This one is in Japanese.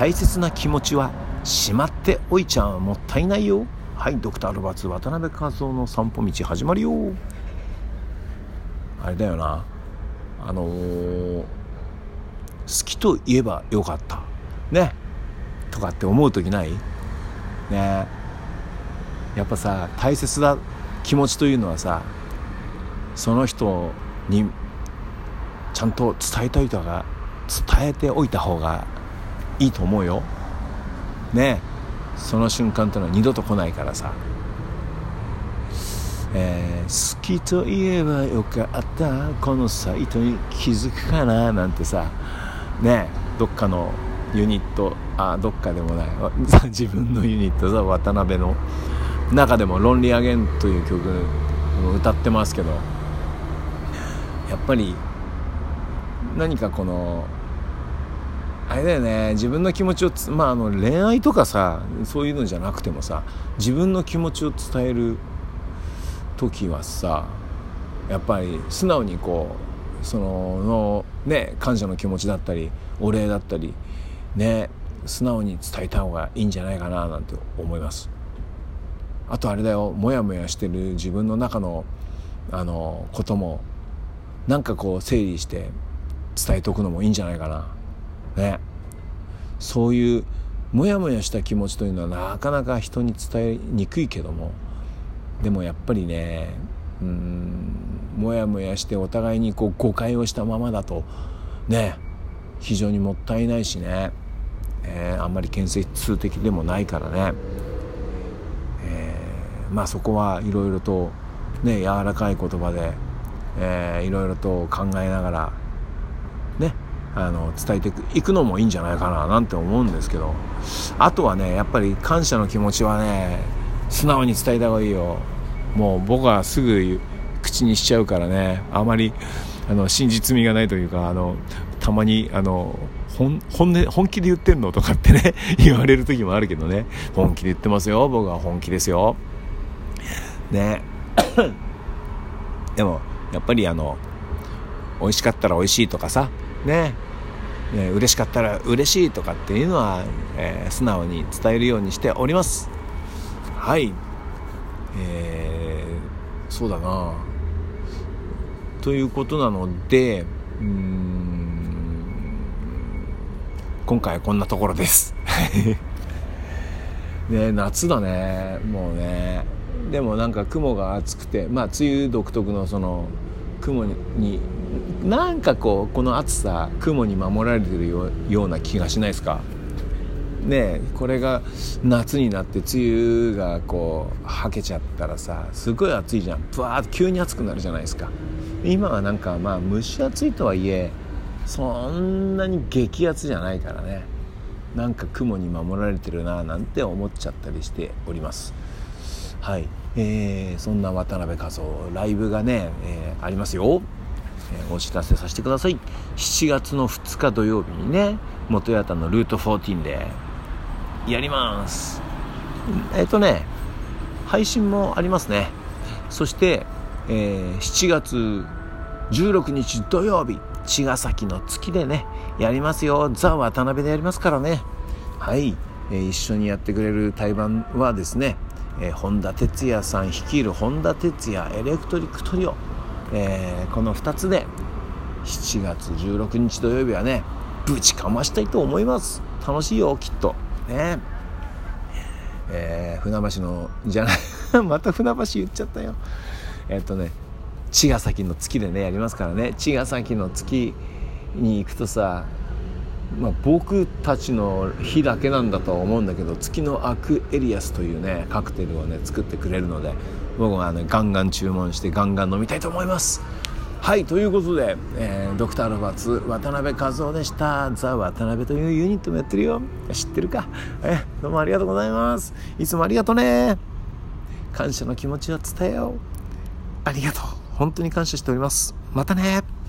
大切な気持ちはしまっておいちゃもったいないよ。はいドクター・ロバーツ渡辺和夫の散歩道始まるよ。あれだよな。あのー、好きと言えばよかった。ね。とかって思う時ない？ね。やっぱさ大切な気持ちというのはさその人にちゃんと伝えといたが伝えておいた方がいいと思うよ。ね。その瞬間ってのは二度と来ないからさ、えー、好きと言えばよかったこのサイトに気づくかな？なんてさ。ね。どっかのユニットあどっかでもない。自分のユニットさ渡辺の中でも「ロンリーアゲン」という曲歌ってますけど。やっぱり何かこのあれだよね自分の気持ちをまああの恋愛とかさそういうのじゃなくてもさ自分の気持ちを伝える時はさやっぱり素直にこうそののね感謝の気持ちだったりお礼だったりね素直に伝えた方がいいんじゃないかななんて思います。あとあれだよモヤモヤしてる自分の中のあのこともなんかこう整理して伝えておくのもいいんじゃないかな。ね。そういうモヤモヤした気持ちというのはなかなか人に伝えにくいけども。でもやっぱりねうんモヤモヤしてお互いにこう誤解をしたままだとね非常にもったいないしね、えー、あんまり建設的でもないからね、えー、まあそこはいろいろとね柔らかい言葉で、えー、いろいろと考えながらあの伝えていくのもいいんじゃないかななんて思うんですけど。あとはねやっぱり感謝の気持ちはね素直に伝えた方がいいよ。もう僕はすぐ口にしちゃうからねあまりあの真実味がないというかあのたまにあの本本本気で言ってんのとかってね 言われる時もあるけどね。本気で言ってますよ僕は。本気ですよ。ね。でもやっぱりあの美味しかったら美味しいとかさね。ね嬉しかったら嬉しいとかっていうのは、えー、素直に伝えるようにしております。はい。えー、そうだな。ということなのでうん今回はこんなところです。ね夏だね。もうね。でもなんか雲が厚くてまあ梅雨独特のその雲になんかこうこの暑さ雲に守られてるような気がしないですか？ねこれが夏になって梅雨がこうはけちゃったらさすごい暑いじゃん。ブワーッと急に暑くなるじゃないですか。今はなんかまあ蒸し暑いとはいえそんなに激アツじゃないからね。なんか雲に守られてるななんて思っちゃったりしております。はい。えー、そんな渡辺和夫ライブがね、えー、ありますよ、お知らせさせてください。7月の2日土曜日にね元八幡のルート14でやります。えっ、とね配信もありますね。そして、えー、7月16日土曜日茅ヶ崎の月でねやりますよ。ザ・渡辺でやりますからね。はい、えー、一緒にやってくれる対バンはですねえー、本田哲也さん率いる本田哲也エレクトリックトリオ、えー、この2つで7月16日土曜日はねぶちかましたいと思います。楽しいよきっと。ね。えー、船橋のじゃない また船橋言っちゃったよ。えっとね茅ヶ崎の月でねやりますからね。茅ヶ崎の月に行くとさまあ、僕たちの日だけなんだとは思うんだけど月のアクエリアスというねカクテルをね作ってくれるので僕はねガンガン注文してガンガン飲みたいと思います。はいということで、えー、ドクター・ロバーツ渡辺和夫でした。ザ・渡辺というユニットもやってるよ。知ってるか？えどうもありがとうございます。いつもありがとうね。感謝の気持ちを伝えよう。ありがとう。本当に感謝しております。またね。